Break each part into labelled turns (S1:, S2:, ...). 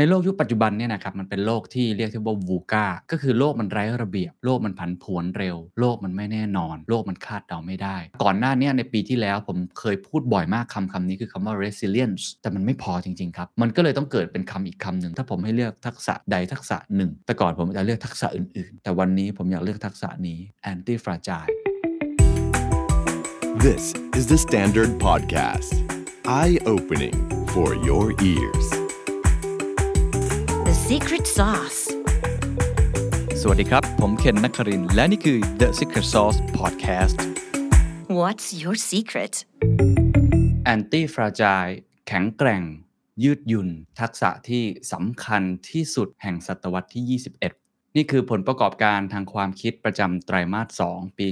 S1: ในโลกยุคปัจจุบันเนี่ยนะครับมันเป็นโลกที่เรียกที่ว่าวูกาก็คือโลกมันไร้ระเบียบ โลกมันผันผวนเร็ว โลกมันไม่แน่นอน โลกมันคาดเดาไม่ได้ ก่อนหน้านี้ในปีที่แล้วผมเคยพูดบ่อยมากคำคำนี้คือคำว่า resilience แต่มันไม่พอจริง ๆ ครับ มันก็เลยต้องเกิดเป็นคำอีกคำหนึ่งถ้าผมให้เลือกทักษะใดทักษะหนึ่งแต่ก่อนผมจะเลือกทักษะอื่นๆ แต่วันนี้ผมอยากเลือกทักษะนี้ anti fragile
S2: This is the Standard Podcast. Eye opening for your ears.
S3: The secret sauce.
S4: สวัสดีครับ ผมเคนนักครินทร์และนี่คือ The Secret Sauce Podcast
S3: What's your secret?
S1: anti fragile แข็งแกร่ง ยืดหยุ่น ทักษะที่สำคัญที่สุดแห่งศตวรรษที่ 21 นี่คือผลประกอบการทางความคิดประจำไตรมาส 2 ปี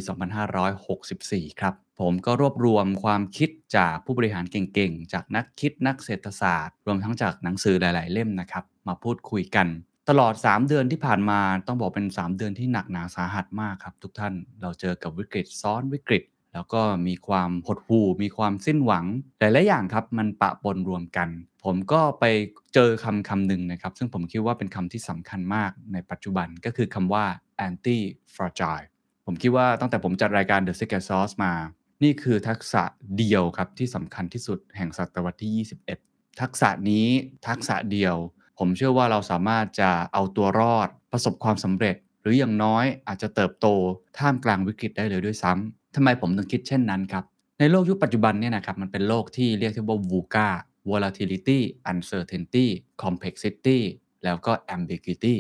S1: 2564 ครับ ผมก็รวบรวมความคิดจากผู้บริหารเก่งๆ จากนักคิดนักเศรษฐศาสตร์ รวมทั้งจากหนังสือหลายๆ เล่มนะครับ มาพูดคุยกัน ตลอด 3 เดือนที่ผ่านมาต้องบอกเป็น 3 เดือนที่หนักหนาสาหัสมากครับ ทุกท่านเราเจอกับวิกฤตซ้อนวิกฤต แล้วก็มีความหดหู่ มีความสิ้นหวัง หลายๆอย่างครับมันปะปนรวมกัน ผมก็ไปเจอคำคำหนึ่งนะครับ ซึ่งผมคิดว่าเป็นคำที่สำคัญมากในปัจจุบันก็คือคำว่า anti fragile ผมคิดว่าตั้งแต่ผมจัดรายการ The Secret Sauce มา นี่คือทักษะเดียวครับที่สำคัญที่สุดแห่งศตวรรษที่ 21 ทักษะนี้ทักษะเดียว ผมเชื่อว่าเราสามารถจะเอาตัวรอดประสบความสำเร็จ หรืออย่างน้อยอาจจะเติบโตท่ามกลางวิกฤตได้เลยด้วยซ้ำ ทำไมผมถึงคิดเช่นนั้นครับ ในโลกยุคปัจจุบันเนี่ยนะครับมันเป็นโลกที่เรียกที่ว่า VUCA volatility uncertainty complexity แล้วก็ ambiguity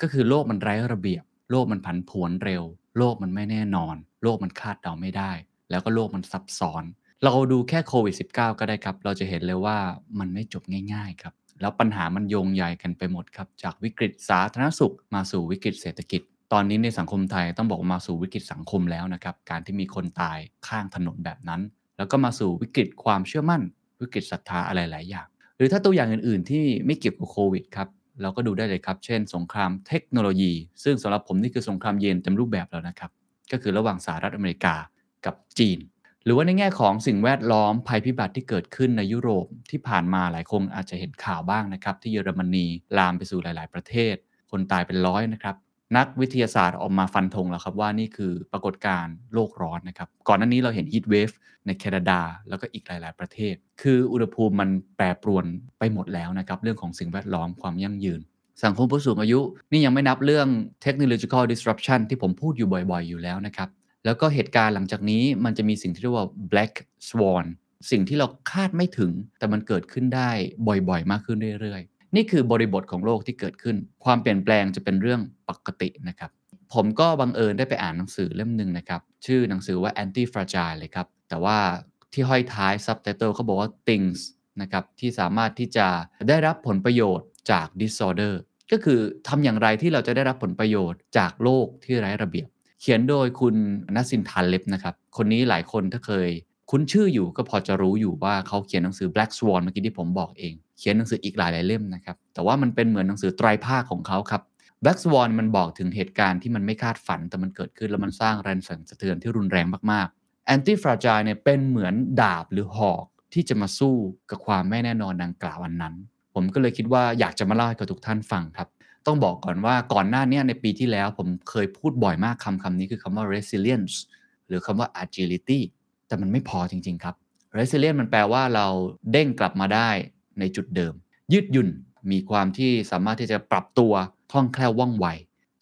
S1: ก็คือโลกมันไร้ระเบียบ โลกมันผันผวนเร็ว โลกมันไม่แน่นอน โลกมันคาดเดาไม่ได้ แล้วก็โลกมันซับซ้อน เราดูแค่โควิด -19 ก็ได้ครับ เราจะเห็นเลยว่ามันไม่จบง่ายๆครับ แล้วปัญหามันโยงใหญ่กันไปหมดครับ จากวิกฤตสาธารณสุข มาสู่วิกฤตเศรษฐกิจ ตอนนี้ในสังคมไทยต้องบอกมาสู่วิกฤตสังคมแล้วนะครับ การที่มีคนตายข้างถนนแบบนั้น แล้วก็มาสู่วิกฤตความเชื่อมั่น วิกฤตศรัทธาอะไรหลายอย่าง หรือถ้าตัวอย่างอื่น ๆ ที่ไม่เกี่ยวกับโควิดครับเราก็ดูได้เลยครับ เช่น สงครามเทคโนโลยี ซึ่งสำหรับผมนี่คือสงครามเย็นเต็มรูปแบบแล้วนะครับ ก็คือระหว่างสหรัฐอเมริกากับจีน หรือว่าในแง่ของสิ่งแวดล้อมภัยพิบัติที่เกิดขึ้นในยุโรปที่ผ่านมาหลายคนอาจจะเห็นข่าวบ้างนะครับ ที่เยอรมนีลามไปสู่หลาย ๆ ประเทศ คนตายเป็นร้อยนะครับ นักวิทยาศาสตร์ออกมาฟันธงแล้วครับว่านี่คือปรากฏการณ์โลกร้อนนะครับ ก่อนหน้านี้เราเห็น heat waveในแคนาดา แล้วก็อีกหลาย ๆ ประเทศ คืออุณหภูมิมันแปรปรวนไปหมดแล้วนะครับ เรื่องของสิ่งแวดล้อมความยั่งยืน สังคมผู้สูงอายุ นี่ยังไม่นับเรื่อง technological disruption ที่ผมพูดอยู่บ่อย ๆ อยู่แล้วนะครับ แล้วก็เหตุการณ์หลังจากนี้มันจะมีสิ่งที่เรียกว่า black swan สิ่งที่เราคาดไม่ถึง แต่มันเกิดขึ้นได้บ่อย ๆ มากขึ้นเรื่อยๆ นี่คือบริบทของโลกที่เกิดขึ้น ความเปลี่ยนแปลงจะเป็นเรื่องปกตินะครับ ผมก็บังเอิญได้ไปอ่านหนังสือเล่มหนึ่งนะครับ ชื่อหนังสือว่า anti fragile เลยครับ แต่ว่าที่ห้อยท้าย subtitle เขาบอกว่า things นะครับที่สามารถที่จะได้รับผลประโยชน์จาก disorder ก็คือทำอย่างไรที่เราจะได้รับผลประโยชน์จากโลกที่ไร้ระเบียบ เขียนโดยคุณนัสซินทานเล็บนะครับ คนนี้หลายคนถ้าเคย คุ้นชื่ออยู่ก็พอจะรู้อยู่ว่าเขาเขียนหนังสือ Black Swan เมื่อกี้ที่ผมบอกเอง เขียนหนังสืออีกหลายหลายเล่มนะครับ แต่ว่ามันเป็นเหมือนหนังสือไตรภาคของเขาครับ Black Swan มันบอกถึงเหตุการณ์ที่มันไม่คาดฝันแต่มันเกิดขึ้นแล้วมันสร้างแรงสั่นสะเทือนที่รุนแรงมากๆ Anti Fragile เนี่ยเป็นเหมือนดาบหรือหอกที่จะมาสู้กับความไม่แน่นอนดังกล่าวอันนั้น ผมก็เลยคิดว่าอยากจะมาเล่าให้กับทุกท่านฟังครับ ต้องบอกก่อนว่าก่อนหน้านี้ในปีที่แล้วผมเคยพูดบ่อยมากคำคำนี้คือคำว่า resilience หรือคำว่า agility แต่มันไม่พอจริง ๆ ครับ resilient มันแปลว่าเราเด้งกลับมาได้ ในจุดเดิม ยืดหยุ่นมีความที่สามารถที่จะปรับตัวคล่องแคล่วว่องไว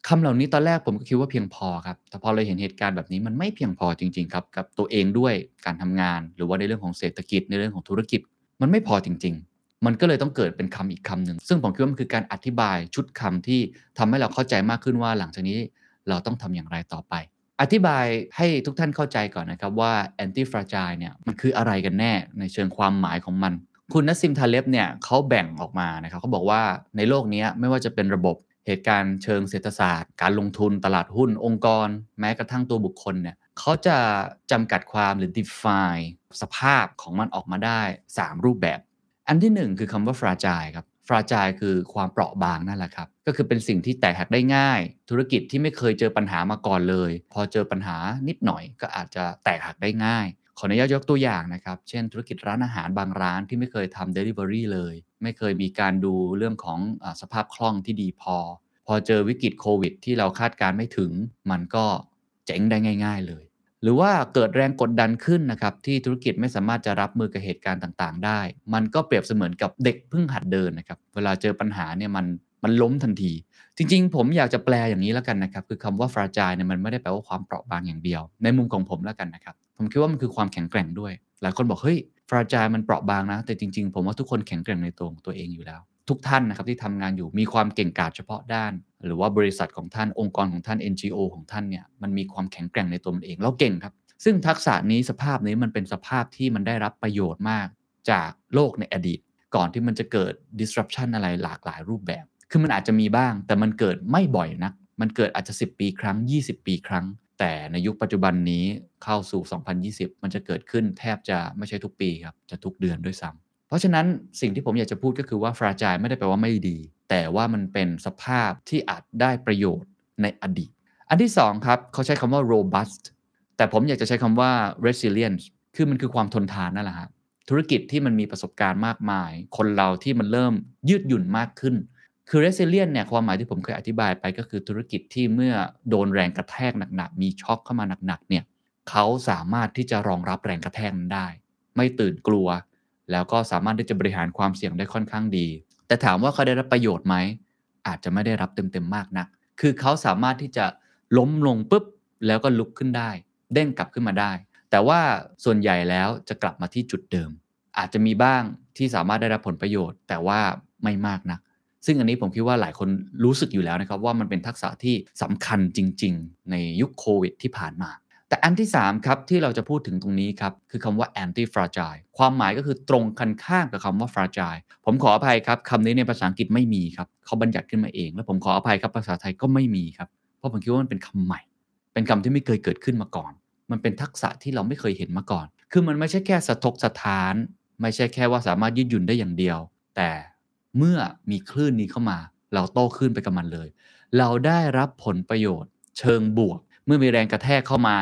S1: คำเหล่านี้ตอนแรกผมก็คิดว่าเพียงพอครับ แต่พอเราเห็นเหตุการณ์แบบนี้มันไม่เพียงพอจริงๆครับ กับตัวเองด้วยการทำงาน หรือว่าในเรื่องของเศรษฐกิจในเรื่องของธุรกิจ มันไม่พอจริง ๆ มันก็เลยต้องเกิดเป็นคำอีกคำหนึ่งซึ่งผมคิดว่ามันคือการอธิบายชุดคำที่ทำให้เราเข้าใจมากขึ้นว่าหลังจากนี้เราต้องทำอย่างไรต่อไป อธิบายให้ทุกท่านเข้าใจก่อนนะครับว่า anti fragile เนี่ยมันคืออะไรกันแน่ในเชิงความหมายของมัน คุณนัสซิมทาเลบเนี่ยเขาแบ่งออกมานะครับเขาบอกว่าในโลกนี้ไม่ว่าจะเป็นระบบเหตุการณ์เชิงเศรษฐศาสตร์ การลงทุนตลาดหุ้น องค์กร แม้กระทั่งตัวบุคคลเนี่ยเขาจะจำกัดความหรือ define สภาพของมันออกมาได้ 3 รูปแบบ อันที่ 1 คือคำว่า fragile ครับ fragile คือความเปราะบางนั่นแหละครับ ก็คือเป็นสิ่งที่แตกหักได้ง่าย ธุรกิจที่ไม่เคยเจอปัญหามาก่อนเลย พอเจอปัญหานิดหน่อยก็อาจจะแตกหักได้ง่าย ขออนุญาตยกตัวอย่างนะครับ เช่นธุรกิจร้านอาหารบางร้านที่ไม่เคยทำ Delivery เลย ไม่เคยมีการดูเรื่องของอสภาพคล่องที่ดีพอ พอเจอวิกฤตโควิด ที่เราคาดการไม่ถึง มันก็เจ๊งได้ง่าย ๆ เลย หรือว่าเกิดแรงกดดันขึ้นนะครับ ที่ธุรกิจไม่สามารถจะรับมือกับเหตุการณ์ต่างๆ ได้ มันก็เปรียบเสมือนกับเด็กเพิ่งหัดเดินนะครับ เวลาเจอปัญหาเนี่ยมันมันล้มทันที จริงๆ ผมอยากจะแปลอย่างนี้แล้วกันนะครับ คือคำว่า fragile เนี่ยมันไม่ได้แปลว่าความเปราะบางอย่างเดียว ในมุมของผมแล้วกันนะครับ ผมคิดว่ามันคือความแข็งแกร่งด้วย หลายคนบอกเฮ้ย fragile มันเปราะบางนะ แต่จริง ๆ ผมว่าทุกคนแข็งแกร่งในตัวของตัวเองอยู่แล้ว ทุกท่านนะครับที่ทำงานอยู่มีความเก่งกาจเฉพาะด้าน หรือว่าบริษัทของท่านองค์กรของท่าน NGO ของท่านเนี่ยมันมีความแข็งแกร่งในตัวมันเองเราเก่งครับ ซึ่งทักษะนี้สภาพนี้มันเป็นสภาพที่มันได้รับประโยชน์มาก จากโลกในอดีต ก่อนที่มันจะเกิด disruption อะไรหลากหลายรูปแบบ คือมันอาจจะมีบ้าง แต่มันเกิดไม่บ่อยนัก มันเกิดอาจจะ 10 ปีครั้ง 20 ปีครั้ง แต่ในยุคปัจจุบันนี้เข้าสู่ 2020 มันจะเกิดขึ้นแทบจะไม่ใช่ทุกปีครับ จะทุกเดือนด้วยซ้ำเพราะฉะนั้นสิ่งที่ผมอยากจะพูดก็คือว่า fragile ไม่ได้แปลว่าไม่ดี แต่ว่ามันเป็นสภาพที่อาจได้ประโยชน์ในอดีต อันที่สองครับเขาใช้คำว่า robust แต่ผมอยากจะใช้คำว่า resilience คือมันคือความทนทานนั่นแหละครับธุรกิจที่มันมีประสบการณ์มากมาย คนเราที่มันเริ่มยืดหยุ่นมากขึ้น คือ resilient เนี่ยความหมายที่ผมเคยอธิบายไปก็คือธุรกิจที่เมื่อโดนแรงกระแทกหนักๆ มีช็อคเข้ามาหนักๆ เนี่ยเขาสามารถที่จะรองรับแรงกระแทกนั้นได้ ไม่ตื่นกลัว แล้วก็สามารถที่จะบริหารความเสี่ยงได้ค่อนข้างดี แต่ถามว่าเขาได้รับประโยชน์ไหม อาจจะไม่ได้รับเต็มๆ มากนัก คือเขาสามารถที่จะล้มลงปุ๊บแล้วก็ลุกขึ้นได้ เด้งกลับขึ้นมาได้ แต่ว่าส่วนใหญ่แล้วจะกลับมาที่จุดเดิม อาจจะมีบ้างที่สามารถได้รับผลประโยชน์ แต่ว่าไม่มากนัก ซึ่งอันนี้ผมคิดว่าหลายคนรู้สึกอยู่แล้วนะครับว่ามันเป็นทักษะที่สำคัญจริง ๆ ในยุคโควิดที่ผ่านมา แต่อันที่ 3 ครับ ที่เราจะพูดถึงตรงนี้ครับ คือคำว่า anti fragile ความหมายก็คือตรงกันข้ามกับคำว่า fragile ผมขออภัยครับคำนี้ในภาษาอังกฤษไม่มีครับเขาบัญญัติขึ้นมาเอง แล้วผมขออภัยครับภาษาไทยก็ไม่มีครับเพราะผมคิดว่ามันเป็นคำใหม่ เป็นคำที่ไม่เคยเกิดขึ้นมาก่อน มันเป็นทักษะที่เราไม่เคยเห็นมาก่อน คือมันไม่ใช่แค่สะทกสะท้าน ไม่ใช่แค่ว่าสามารถยืดหยุ่นได้อย่างเดียว แต่ เมื่อมีคลื่นนี้เข้ามา เราโต้ขึ้นไปกับมันเลย เราได้รับผลประโยชน์ เชิงบวก เมื่อมีแรงกระแทกเข้ามา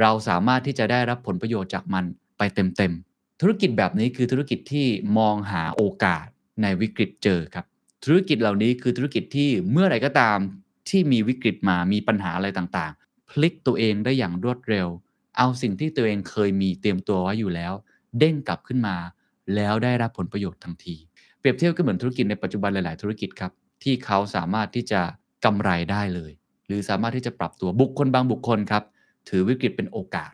S1: เราสามารถที่จะได้รับผลประโยชน์จากมันไปเต็มๆ ธุรกิจแบบนี้คือธุรกิจที่มองหาโอกาสในวิกฤตเจอครับ ธุรกิจเหล่านี้คือธุรกิจที่เมื่อไรก็ตามที่มีวิกฤตมามีปัญหาอะไรต่างๆ พลิกตัวเองได้อย่างรวดเร็ว เอาสิ่งที่ตัวเองเคยมีเตรียมตัวไว้อยู่แล้ว เด้งกลับขึ้นมา แล้วได้รับผลประโยชน์ทันที รียบเทียบก็เหมือนธุรกิจในปัจจุบันหลาย ๆ ธุรกิจครับที่เขาสามารถที่จะกำไรได้เลย หรือสามารถที่จะปรับตัวบุคคลบางบุคคลครับ ถือวิกฤตเป็นโอกาส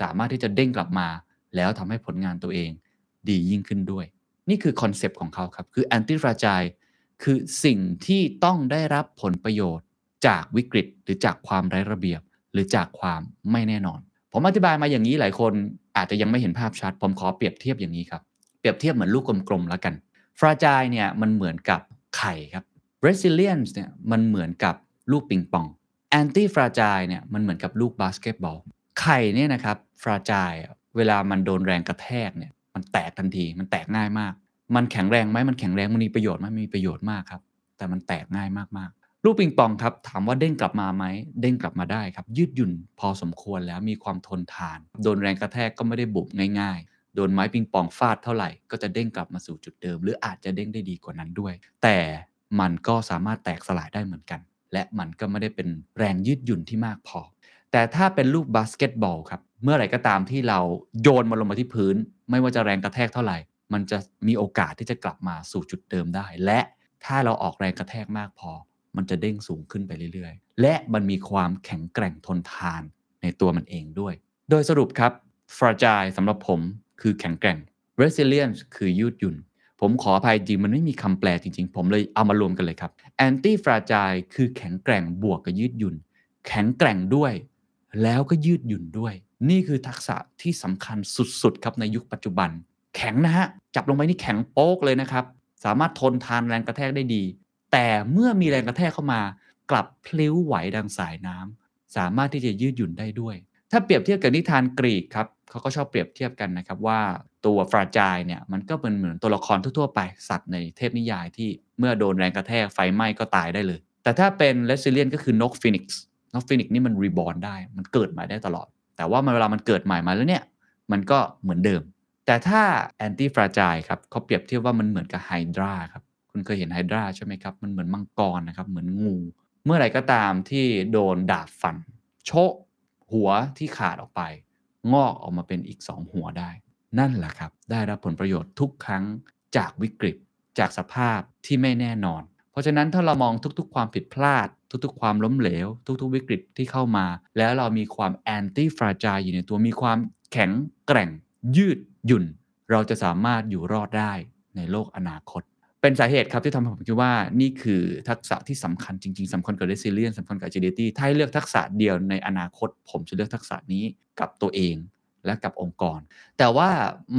S1: สามารถที่จะเด้งกลับมา แล้วทำให้ผลงานตัวเอง ดียิ่งขึ้นด้วย นี่คือคอนเซปต์ของเขาครับคือ anti fragile คือสิ่งที่ต้องได้รับผลประโยชน์ จากวิกฤตหรือจากความไร้ระเบียบ หรือจากความไม่แน่นอน ผมอธิบายมาอย่างนี้หลายคนอาจจะยังไม่เห็นภาพชัด ผมขอเปรียบเทียบอย่างนี้ครับเปรียบเทียบเหมือนลูกกลมๆแล้วกัน fragile เนี่ยมันเหมือนกับไข่ครับ resilience เนี่ยมันเหมือนกับลูกปิงปอง anti fragile เนี่ยมันเหมือนกับลูกบาสเกตบอล ไข่เนี่ยนะครับ fragile เวลามันโดนแรงกระแทกเนี่ยมันแตกทันทีมันแตกง่ายมาก มันแข็งแรงไหมมันแข็งแรงมันมีประโยชน์ไหมมีประโยชน์มากครับ แต่มันแตกง่ายมากๆ ลูกปิงปองครับ ถามว่าเด้งกลับมาไหมเด้งกลับมาได้ครับ ยืดหยุ่นพอสมควรแล้วมีความทนทาน โดนแรงกระแทกก็ไม่ได้บุบง่าย โดนไม้ปิงปองฟาดเท่าไหร่ ก็จะเด้งกลับมาสู่จุดเดิม หรืออาจจะเด้งได้ดีกว่านั้นด้วย แต่มันก็สามารถแตกสลายได้เหมือนกัน และมันก็ไม่ได้เป็นแรงยืดหยุ่นที่มากพอ แต่ถ้าเป็นลูกบาสเกตบอลครับ เมื่อไหร่ก็ตามที่เราโยนมันลงมาที่พื้น ไม่ว่าจะแรงกระแทกเท่าไหร่ มันจะมีโอกาสที่จะกลับมาสู่จุดเดิมได้ และถ้าเราออกแรงกระแทกมากพอ มันจะเด้งสูงขึ้นไปเรื่อยๆ และมันมีความแข็งแกร่งทนทานในตัวมันเองด้วย โดยสรุปครับ fragile สำหรับผม คือแข็งแกร่ง resilience คือยืดหยุ่น ผมขออภัยจริงมันไม่มีคำแปลจริงๆ ผมเลยเอามารวมกันเลยครับ anti fragile คือแข็งแกร่งบวกกับยืดหยุ่น แข็งแกร่งด้วย แล้วก็ยืดหยุ่นด้วย นี่คือทักษะที่สำคัญสุดๆครับในยุคปัจจุบัน แข็งนะฮะ จับลงไปนี่แข็งโป๊กเลยนะครับ สามารถทนทานแรงกระแทกได้ดี แต่เมื่อมีแรงกระแทกเข้ามากลับพลิ้วไหวดังสายน้ำสามารถที่จะยืดหยุ่นได้ด้วย ถ้าเปรียบเทียบกับนิทานกรีกครับเขาก็ชอบเปรียบเทียบกันนะครับว่าตัว fragile เนี่ยมันก็เป็นเหมือนตัวละครทั่วๆไปสัตว์ในเทพนิยายที่เมื่อโดนแรงกระแทกไฟไหม้ก็ตายได้เลย แต่ถ้าเป็น resilient ก็คือนกฟินิกซ์นกฟินิกซ์นี่มัน reborn ได้ มันเกิดใหม่ได้ตลอด แต่ว่ามันเวลามันเกิดใหม่มาแล้วเนี่ยมันก็เหมือนเดิม แต่ถ้า anti fragile ครับเขาเปรียบเทียบว่ามันเหมือนกับไฮดราครับคุณเคยเห็นไฮดราใช่ไหมครับมันเหมือนมังกรนะครับเหมือนงู เมื่อไหร่ก็ตามที่โดนดาบฟันโชะ หัวที่ขาดออกไป งอกออกมาเป็นอีก 2 หัวได้ นั่นแหละครับ ได้รับผลประโยชน์ทุกครั้งจากวิกฤต จากสภาพที่ไม่แน่นอน เพราะฉะนั้นถ้าเรามองทุกๆ ความผิดพลาด ทุกๆ ความล้มเหลว ทุกๆ วิกฤตที่เข้ามา แล้วเรามีความแอนตี้ฟราจายอยู่ในตัวมีความแข็งแกร่ง ยืดหยุ่น เราจะสามารถอยู่รอดได้ในโลกอนาคต เป็นสาเหตุครับที่ทำให้ผมคิดว่านี่คือทักษะที่สำคัญจริงๆสำคัญกับ resilience สำคัญกับ agility ถ้าให้เลือกทักษะเดียวในอนาคต ผมจะเลือกทักษะนี้กับตัวเองและกับองค์กร แต่ว่า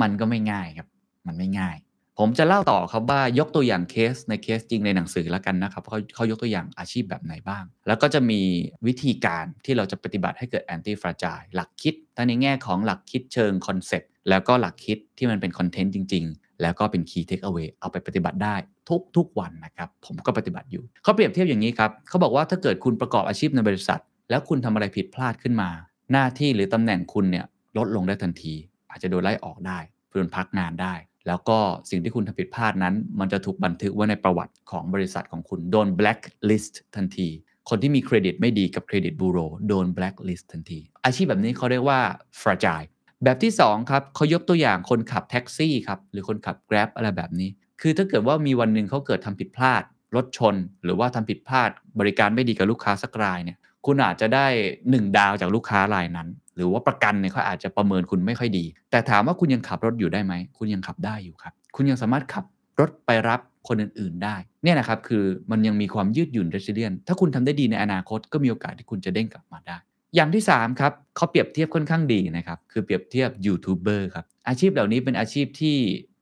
S1: มันก็ไม่ง่ายครับ มันไม่ง่าย ผมจะเล่าต่อครับว่ายกตัวอย่างเคสในเคสจริงในหนังสือแล้วกันนะครับเขาเขายกตัวอย่างอาชีพแบบไหนบ้าง แล้วก็จะมีวิธีการที่เราจะปฏิบัติให้เกิด anti fragile หลักคิดทั้งในแง่ของหลักคิดเชิงคอนเซ็ปต์แล้วก็หลักคิดที่มันเป็นคอนเทนต์จริงๆ แล้วก็เป็น key take away เอาไปปฏิบัติได้ทุกทุกวันนะครับ ผมก็ปฏิบัติอยู่ เขาเปรียบเทียบอย่างนี้ครับ เขาบอกว่าถ้าเกิดคุณประกอบอาชีพในบริษัท แล้วคุณทำอะไรผิดพลาดขึ้นมา หน้าที่หรือตำแหน่งคุณเนี่ยลดลงได้ทันที อาจจะโดนไล่ออกได้โดนพักงานได้ แล้วก็สิ่งที่คุณทำผิดพลาดนั้น มันจะถูกบันทึกไว้ในประวัติของบริษัทของคุณโดน blacklist ทันที คนที่มีเครดิตไม่ดีกับเครดิตบูโรโดน blacklist ทันที อาชีพแบบนี้เขาเรียกว่า fragile แบบที่2ครับเขายกตัวอย่างคนขับแท็กซี่ครับหรือคนขับ Grab อะไรแบบนี้ คือถ้าเกิดว่ามีวันหนึ่งเขาเกิดทำผิดพลาดรถชน หรือว่าทำผิดพลาดบริการไม่ดีกับลูกค้าสักรายเนี่ยคุณอาจจะได้ 1 ดาวจากลูกค้ารายนั้น หรือว่าประกันเนี่ยเขาอาจจะประเมินคุณไม่ค่อยดี แต่ถามว่าคุณยังขับรถอยู่ได้ไหม คุณยังขับได้อยู่ครับ คุณยังสามารถขับรถไปรับคนอื่น ๆ ได้ เนี่ยนะครับคือมันยังมีความยืดหยุ่น resilient ถ้าคุณทำได้ดีในอนาคตก็มีโอกาสที่คุณจะเด้งกลับมาได้ อย่างที่3ครับเขาเปรียบเทียบค่อนข้างดีนะครับ คือเปรียบเทียบยูทูบเบอร์ครับอาชีพเหล่านี้เป็นอาชีพที่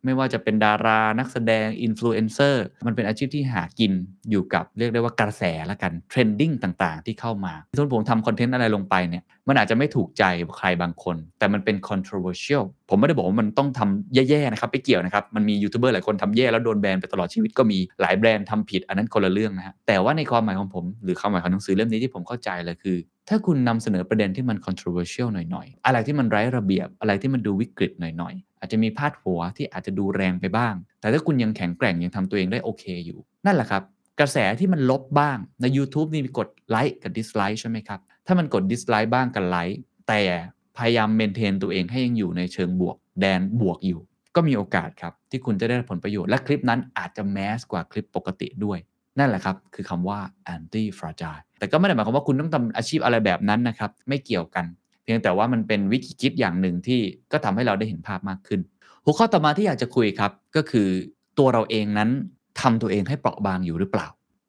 S1: ไม่ว่าจะเป็นดารานักแสดงอินฟลูเอนเซอร์มันเป็นอาชีพที่หากินอยู่กับเรียกได้ว่ากระแสละกัน trending ต่างๆ ที่เข้ามาสมมติผมทำคอนเทนต์อะไรลงไปเนี่ยมันอาจจะไม่ถูกใจใครบางคน แต่มันเป็น controversial ผมไม่ได้บอกว่ามันต้องทำแย่ๆนะครับไม่เกี่ยวนะครับมันมียูทูบเบอร์หลายคนทำแย่แล้วโดนแบนไปตลอดชีวิตก็มีหลายแบรนด์ทำผิดอันนั้นคนละเรื่องนะฮะแต่ว่าในความหมายของผม หรือความหมายของหนังสือเล่มนี้ที่ผมเข้าใจเลยคือ ถ้าคุณนำเสนอประเด็นที่มัน controversial หน่อยๆ อะไรที่มันไร้ระเบียบ อะไรที่มันดูวิกฤตหน่อยๆ อาจจะมีพาดหัวที่อาจจะดูแรงไปบ้าง แต่ถ้าคุณยังแข็งแกร่งยังทำตัวเองได้โอเคอยู่ นั่นแหละครับ กระแสที่มันลบบ้าง ใน YouTube นี่มีกดไลค์กับ dislike ใช่ไหมครับ ถ้ามันกด dislike บ้างกับไลค์แต่พยายาม maintain ตัวเองให้ยังอยู่ในเชิงบวก แดนบวกอยู่ ก็มีโอกาสครับที่คุณจะได้ผลประโยชน์และคลิปนั้นอาจจะ mass กว่าคลิปปกติด้วย นั่นแหละครับ คือคำว่า anti fragile แต่ก็ไม่ได้หมายความว่าคุณต้องทำอาชีพอะไรแบบนั้นนะครับ ไม่เกี่ยวกัน เพียงแต่ว่ามันเป็นวิธีคิดอย่างหนึ่งที่ก็ทำให้เราได้เห็นภาพมากขึ้น หัวข้อต่อมาที่อยากจะคุยครับ ก็คือตัวเราเองนั้นทำตัวเองให้เปราะบางอยู่หรือเปล่า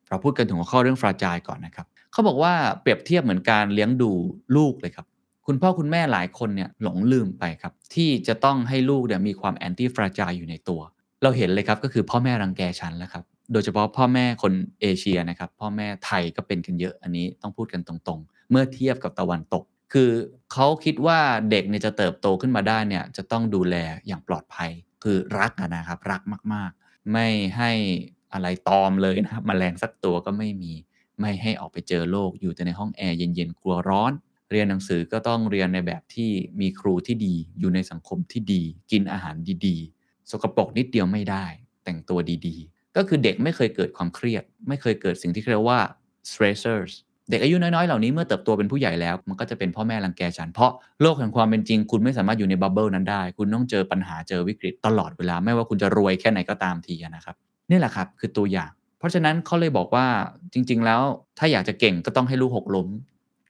S1: เราพูดกันถึงหัวข้อเรื่อง fragile ก่อนนะครับเขาบอกว่าเปรียบเทียบเหมือนการเลี้ยงดูลูกเลยครับคุณพ่อคุณแม่หลายคนเนี่ยหลงลืมไปครับ ที่จะต้องให้ลูกเนี่ยมีความ anti fragile อยู่ในตัว เราเห็นเลยครับก็คือพ่อแม่รังแกฉันแล้วครับ โดยเฉพาะพ่อแม่คนเอเชียนะครับ พ่อแม่ไทยก็เป็นกันเยอะอันนี้ต้องพูดกันตรงๆ เมื่อเทียบกับตะวันตก คือเขาคิดว่าเด็กเนี่ยจะเติบโตขึ้นมาได้เนี่ยจะต้องดูแลอย่างปลอดภัย คือรักนะครับ รักมากๆ ไม่ให้อะไรตอมเลยนะครับมแมลงสักตัวก็ไม่มี ไม่ให้ออกไปเจอโลกอยู่แต่ในห้องแอร์เย็นๆกลัวร้อน เรียนหนังสือก็ต้องเรียนในแบบที่มีครูที่ดีอยู่ในสังคมที่ดี กินอาหารดีๆ สกปรกนิดเดียวไม่ได้ แต่งตัวดีๆ ก็คือเด็กไม่เคยเกิดความเครียด ไม่เคยเกิดสิ่งที่เรียกว่า stressors เด็กอายุน้อยๆ เหล่านี้เมื่อเติบโตเป็นผู้ใหญ่แล้ว มันก็จะเป็นพ่อแม่รังแกฉัน เพราะโลกแห่งความเป็นจริง คุณไม่สามารถอยู่ในบับเบิลนั้นได้ คุณต้องเจอปัญหาเจอวิกฤตตลอดเวลา ไม่ว่าคุณจะรวยแค่ไหนก็ตามทีนะครับนี่แหละครับคือตัวอย่าง เพราะฉะนั้นเขาเลยบอกว่าจริง ๆ แล้วถ้าอยากจะเก่งก็ต้องให้ลูกหกล้ม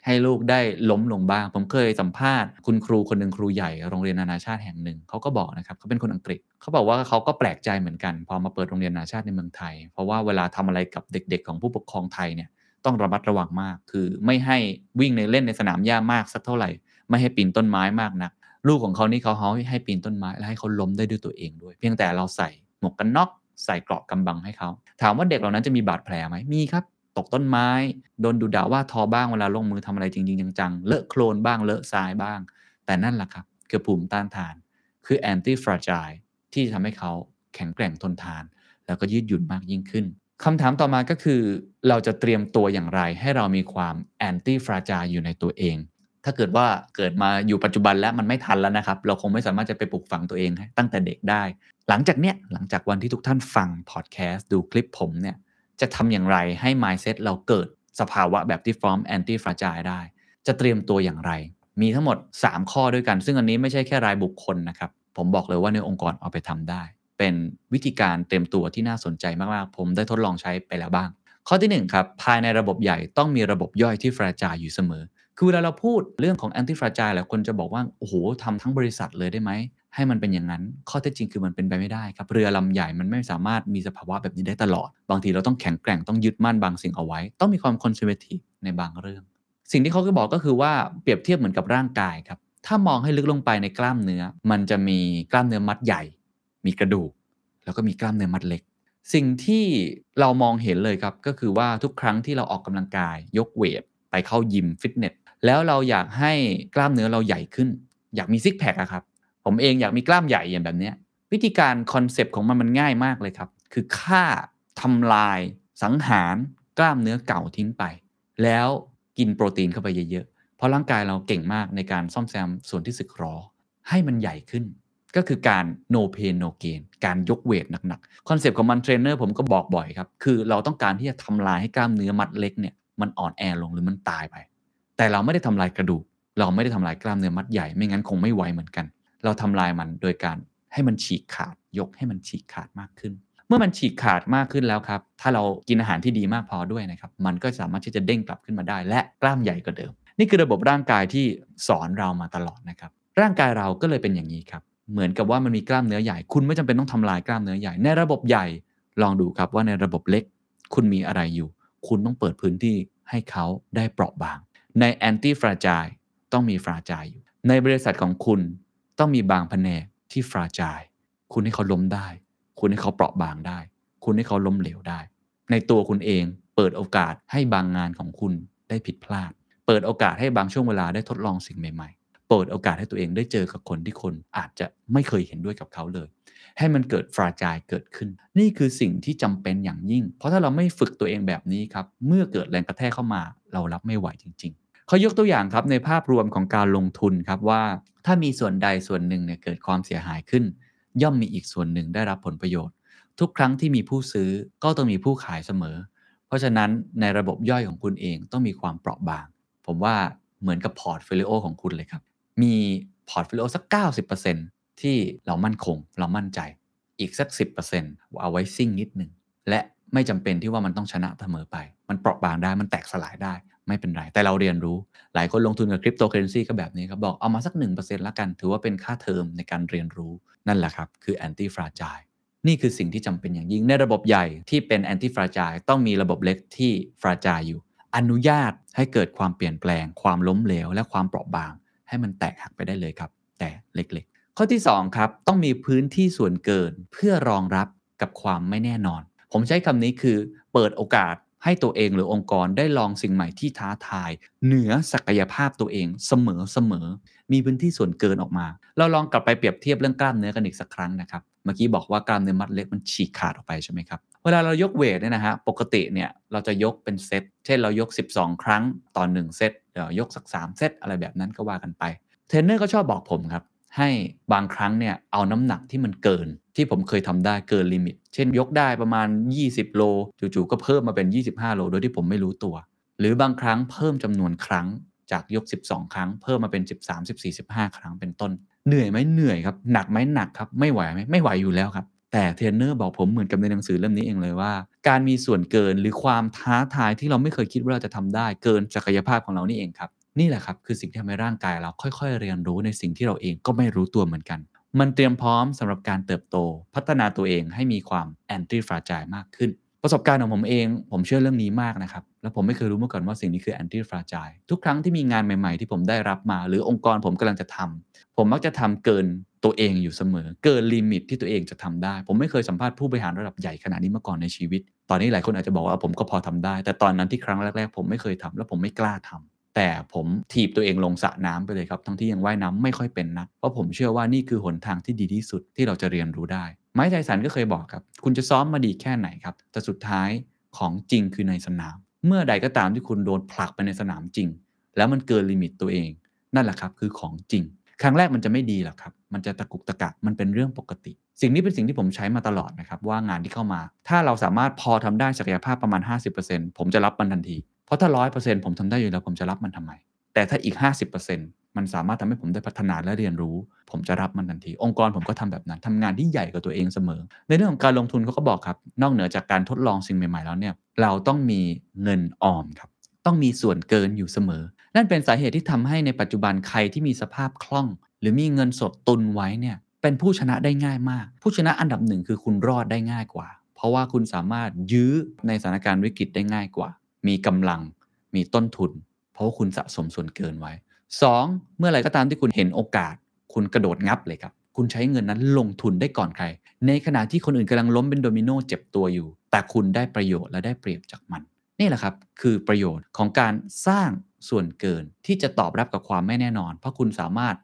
S1: ให้ลูกได้ล้มลงบ้าง ผมเคยสัมภาษณ์คุณครูคนหนึ่งครูใหญ่โรงเรียนนานาชาติแห่งหนึ่งเขาก็บอกนะครับเขาเป็นคนอังกฤษเขาบอกว่าเขาก็แปลกใจเหมือนกันพอมาเปิดโรงเรียนนานาชาติในเมืองไทย เพราะว่าเวลาทำอะไรกับเด็ก ๆ ของผู้ปกครองไทยเนี่ยต้องระมัดระวังมาก คือไม่ให้วิ่งในเล่นในสนามหญ้ามากสักเท่าไหร่ ไม่ให้ปีนต้นไม้มากนัก ลูกของเขานี่เขาเขาให้ปีนต้นไม้และให้เขาล้มได้ด้วยตัวเองด้วย เพียงแต่เราใส่หมวกกันน็อกใส่เกราะกำบังให้เขา ถามว่าเด็กเหล่านั้นจะมีบาดแผลไหมมีครับ ตกต้นไม้ โดนดูด่าว่าทอบ้างเวลาลงมือทำอะไรจริงๆจังๆ เลอะโคลนบ้างเลอะทรายบ้าง แต่นั่นแหละครับคือภูมิต้านทาน คือ anti fragile ที่ทำให้เขาแข็งแกร่งทนทาน แล้วก็ยืดหยุ่นมากยิ่งขึ้นคำถามต่อมาก็คือ เราจะเตรียมตัวอย่างไร ให้เรามีความ anti fragile อยู่ในตัวเอง ถ้าเกิดว่าเกิดมาอยู่ปัจจุบันแล้วมันไม่ทันแล้วนะครับ เราคงไม่สามารถจะไปปลูกฝังตัวเองตั้งแต่เด็กได้ หลังจากเนี้ยหลังจากวันที่ทุกท่านฟังพอดแคสต์ดูคลิปผมเนี่ย จะทำอย่างไรให้ mindset เราเกิดสภาวะแบบที่ฟอร์ม anti fragile ได้ จะเตรียมตัวอย่างไร มีทั้งหมด 3 ข้อด้วยกัน ซึ่งอันนี้ไม่ใช่แค่รายบุคคลนะครับ ผมบอกเลยว่าในองค์กรเอาไปทำได้ เป็นวิธีการเตรียมตัวที่น่าสนใจมากๆ ผมได้ทดลองใช้ไปแล้วบ้าง ข้อที่1ครับภายในระบบใหญ่ต้องมีระบบย่อยที่ fragile อยู่เสมอ คือเวลาเราพูดเรื่องของ anti fragile หลายคนจะบอกว่าโอ้โหทำทั้งบริษัทเลยได้ไหม ให้มันเป็นอย่างนั้น ข้อเท็จจริงคือมันเป็นไปไม่ได้ครับ เรือลำใหญ่มันไม่สามารถมีสภาวะแบบนี้ได้ตลอด บางทีเราต้องแข็งแกร่งต้องยึดมั่นบางสิ่งเอาไว้ ต้องมีความคอนเซอร์เวทีฟในบางเรื่อง สิ่งที่เขาก็บอกก็คือว่าเปรียบเทียบเหมือนกับร่างกายครับ ถ้ามองให้ลึกลงไปในกล้ามเนื้อ มันจะมีกล้ามเนื้อมัดใหญ่ มีกระดูก แล้วก็มีกล้ามเนื้อมัดเล็ก สิ่งที่เรามองเห็นเลยครับก็คือว่าทุกครั้งที่เราออกกำลังกาย ยกเวทไปเข้ายิมฟิตเนสแล้วเราอยากให้กล้ามเนื้อเราใหญ่ขึ้น อยากมีซิกแพคอะครับ ผมเองอยากมีกล้ามใหญ่อย่างแบบนี้วิธีการคอนเซปต์ของมันมันง่ายมากเลยครับ คือฆ่าทำลายสังหารกล้ามเนื้อเก่าทิ้งไป แล้วกินโปรตีนเข้าไปเยอะๆ เพราะร่างกายเราเก่งมากในการซ่อมแซมส่วนที่สึกหรอ ให้มันใหญ่ขึ้น ก็คือการ no pain no gain การยกเวทหนักๆ คอนเซปต์ของมันเทรนเนอร์ผมก็บอกบ่อยครับ คือเราต้องการที่จะทำลายให้กล้ามเนื้อมัดเล็กเนี่ยมันอ่อนแอลงหรือมันตายไป แต่เราไม่ได้ทำลายกระดูก เราไม่ได้ทำลายกล้ามเนื้อมัดใหญ่ ไม่งั้นคงไม่ไหวเหมือนกัน เราทำลายมันโดยการให้มันฉีกขาด ยกให้มันฉีกขาดมากขึ้น เมื่อมันฉีกขาดมากขึ้นแล้วครับ ถ้าเรากินอาหารที่ดีมากพอด้วยนะครับ มันก็สามารถที่จะเด้งกลับขึ้นมาได้ และกล้ามใหญ่กว่าเดิม นี่คือระบบร่างกายที่สอนเรามาตลอดนะครับ ร่างกายเราก็เลยเป็นอย่างนี้ครับ เหมือนกับว่ามันมีกล้ามเนื้อใหญ่ คุณไม่จำเป็นต้องทำลายกล้ามเนื้อใหญ่ ในระบบใหญ่ ลองดูครับว่าในระบบเล็ก คุณมีอะไรอยู่ คุณต้องเปิดพื้นที่ให้เขาได้เปราะบาง ในแอนตี้ฟราจายต้องมีฟราจายอยู่ ในบริษัทของคุณ ต้องมีบางแผนกที่ฟราจายคุณให้เขาล้มได้ คุณให้เขาเปราะบางได้ คุณให้เขาล้มเหลวได้ ในตัวคุณเองเปิดโอกาสให้บางงานของคุณได้ผิดพลาด เปิดโอกาสให้บางช่วงเวลาได้ทดลองสิ่งใหม่ๆ เปิดโอกาสให้ตัวเองได้เจอกับคนที่คนอาจจะไม่เคยเห็นด้วยกับเขาเลย ให้มันเกิดฟราจายเกิดขึ้น นี่คือสิ่งที่จำเป็นอย่างยิ่ง เพราะถ้าเราไม่ฝึกตัวเองแบบนี้ครับ เมื่อเกิดแรงกระแทกเข้ามา เรารับไม่ไหวจริง ๆ เขายกตัวอย่างครับในภาพรวมของการลงทุนครับว่า ถ้ามีส่วนใดส่วนหนึ่งเนี่ยเกิดความเสียหายขึ้น ย่อมมีอีกส่วนหนึ่งได้รับผลประโยชน์ ทุกครั้งที่มีผู้ซื้อก็ต้องมีผู้ขายเสมอ เพราะฉะนั้นในระบบย่อยของคุณเองต้องมีความเปราะบาง ผมว่าเหมือนกับพอร์ตโฟลิโอของคุณเลยครับ มีพอร์ตโฟลิโอสัก 90%ที่เรามั่นคงเรามั่นใจอีกสัก 10%เอาไว้ซิ่งนิดหนึ่งและไม่จำเป็นที่ว่ามันต้องชนะเสมอไป มันเปราะบางได้ มันแตกสลายได้ ไม่เป็นไร แต่เราเรียนรู้ หลายคนลงทุนกับคริปโตเคอเรนซีก็แบบนี้ครับ บอกเอามาสัก 1%ละกัน ถือว่าเป็นค่าเทอมในการเรียนรู้นั่นแหละครับ คือ anti fragile นี่คือสิ่งที่จำเป็นอย่างยิ่งในระบบใหญ่ที่เป็น anti fragile ต้องมีระบบเล็กที่ fragile อยู่ อนุญาตให้เกิดความเปลี่ยนแปลง ความล้มเหลว และความเปราะบาง ให้มันแตกหักไปได้เลยครับ แต่เล็กๆ ข้อที่2ครับต้องมีพื้นที่ส่วนเกินเพื่อรองรับกับความไม่แน่นอน ผมใช้คำนี้คือเปิดโอกาส ให้ตัวเองหรือองค์กรได้ลองสิ่งใหม่ที่ท้าทาย เหนือศักยภาพตัวเองเสมอเสมอ มีพื้นที่ส่วนเกินออกมา เราลองกลับไปเปรียบเทียบเรื่องกล้ามเนื้อกันอีกสักครั้งนะครับ เมื่อกี้บอกว่ากล้ามเนื้อมัดเล็กมันฉีกขาดออกไปใช่ไหมครับ เวลาเรายกเวทเนี่ยนะฮะ ปกติเนี่ยเราจะยกเป็นเซต เช่นเรายก 12 ครั้งต่อ1เซต เดี๋ยวยกสัก 3 เซตอะไรแบบนั้นก็ว่ากันไป เทรนเนอร์ก็ชอบบอกผมครับ ให้บางครั้งเนี่ยเอาน้ำหนักที่มันเกิน ที่ผมเคยทำได้เกินลิมิต เช่นยกได้ประมาณ 20 โล จู่ๆก็เพิ่มมาเป็น 25 โล โดยที่ผมไม่รู้ตัว หรือบางครั้งเพิ่มจำนวนครั้งจากยก 12 ครั้ง เพิ่มมาเป็น 13 14 15 ครั้งเป็นต้น เหนื่อยไหมเหนื่อยครับ หนักไหมหนักครับ ไม่ไหวไหมไม่ไหวอยู่แล้วครับ แต่เทรนเนอร์บอกผมเหมือนกับในหนังสือเล่มนี้เองเลยว่า การมีส่วนเกินหรือความท้าทายที่เราไม่เคยคิดว่าเราจะทำได้ เกินศักยภาพของเรานี่เองครับ นี่แหละครับคือสิ่งที่ทำให้ร่างกายเราค่อย ๆ เรียนรู้ในสิ่งที่เราเองก็ไม่รู้ตัวเหมือนกัน มันเตรียมพร้อมสำหรับการเติบโต พัฒนาตัวเองให้มีความ anti fragile มากขึ้น ประสบการณ์ของผมเอง ผมเชื่อเรื่องนี้มากนะครับ แล้วผมไม่เคยรู้มาก่อนว่าสิ่งนี้คือ anti fragile ทุกครั้งที่มีงานใหม่ ๆ ที่ผมได้รับมา หรือองค์กรผมกำลังจะทำผมมักจะทำเกินตัวเองอยู่เสมอ เกินลิมิตที่ตัวเองจะทำได้ ผมไม่เคยสัมภาษณ์ผู้บริหารระดับใหญ่ขนาดนี้มาก่อนในชีวิต ตอนนี้หลายคนอาจจะบอกว่าผมก็พอทำได้ แต่ตอนนั้นที่ครั้งแรก ๆ ผมไม่เคยทำและผมไม่กล้าทำ แต่ผมถีบตัวเองลงสระน้ำไปเลยครับ ทั้งที่ยังว่ายน้ำไม่ค่อยเป็นนัก เพราะผมเชื่อว่านี่คือหนทางที่ดีที่สุดที่เราจะเรียนรู้ได้ ไมค์ ไทสันก็เคยบอกครับ คุณจะซ้อมมาดีแค่ไหนครับ แต่สุดท้ายของจริงคือในสนาม เมื่อใดก็ตามที่คุณโดนผลักไปในสนามจริง แล้วมันเกิน limit ตัวเอง นั่นแหละครับคือของจริง ครั้งแรกมันจะไม่ดีหรอกครับ มันจะตะกุกตะกักมันเป็นเรื่องปกติ สิ่งนี้เป็นสิ่งที่ผมใช้มาตลอดนะครับว่างานที่เข้ามา ถ้าเราสามารถพอทำได้ศักยภาพประมาณ 50%ผมจะรับมันทันที เพราะถ้า100%ผมทำได้อยู่แล้วผมจะรับมันทำไม แต่ถ้าอีก50%มันสามารถทำให้ผมได้พัฒนาและเรียนรู้ ผมจะรับมันทันที องค์กรผมก็ทำแบบนั้นทำงานที่ใหญ่กว่าตัวเองเสมอ ในเรื่องของการลงทุนเขาก็บอกครับ นอกเหนือจากการทดลองสิ่งใหม่ๆแล้วเนี่ยเราต้องมีเงินออมครับ ต้องมีส่วนเกินอยู่เสมอ นั่นเป็นสาเหตุที่ทำให้ในปัจจุบันใครที่มีสภาพคล่อง หรือมีเงินสดตุนไว้เนี่ยเป็นผู้ชนะได้ง่ายมาก ผู้ชนะอันดับหนึ่งคือคุณรอดได้ง่ายกว่า เพราะว่าคุณสามารถยื้อในสถานการณ์วิกฤตได้ง่ายกว่า มีกำลังมีต้นทุน เพราะว่าคุณสะสมส่วนเกินไว้ 2. เมื่อไหร่ก็ตามที่คุณเห็นโอกาส คุณกระโดดงับเลยครับ คุณใช้เงินนั้นลงทุนได้ก่อนใคร ในขณะที่คนอื่นกำลังล้มเป็นโดมิโนเจ็บตัวอยู่ แต่คุณได้ประโยชน์และได้เปรียบจากมัน นี่แหละครับ คือประโยชน์ของการสร้างส่วนเกินที่จะตอบรับกับความไม่แน่นอน เพราะคุณสามารถ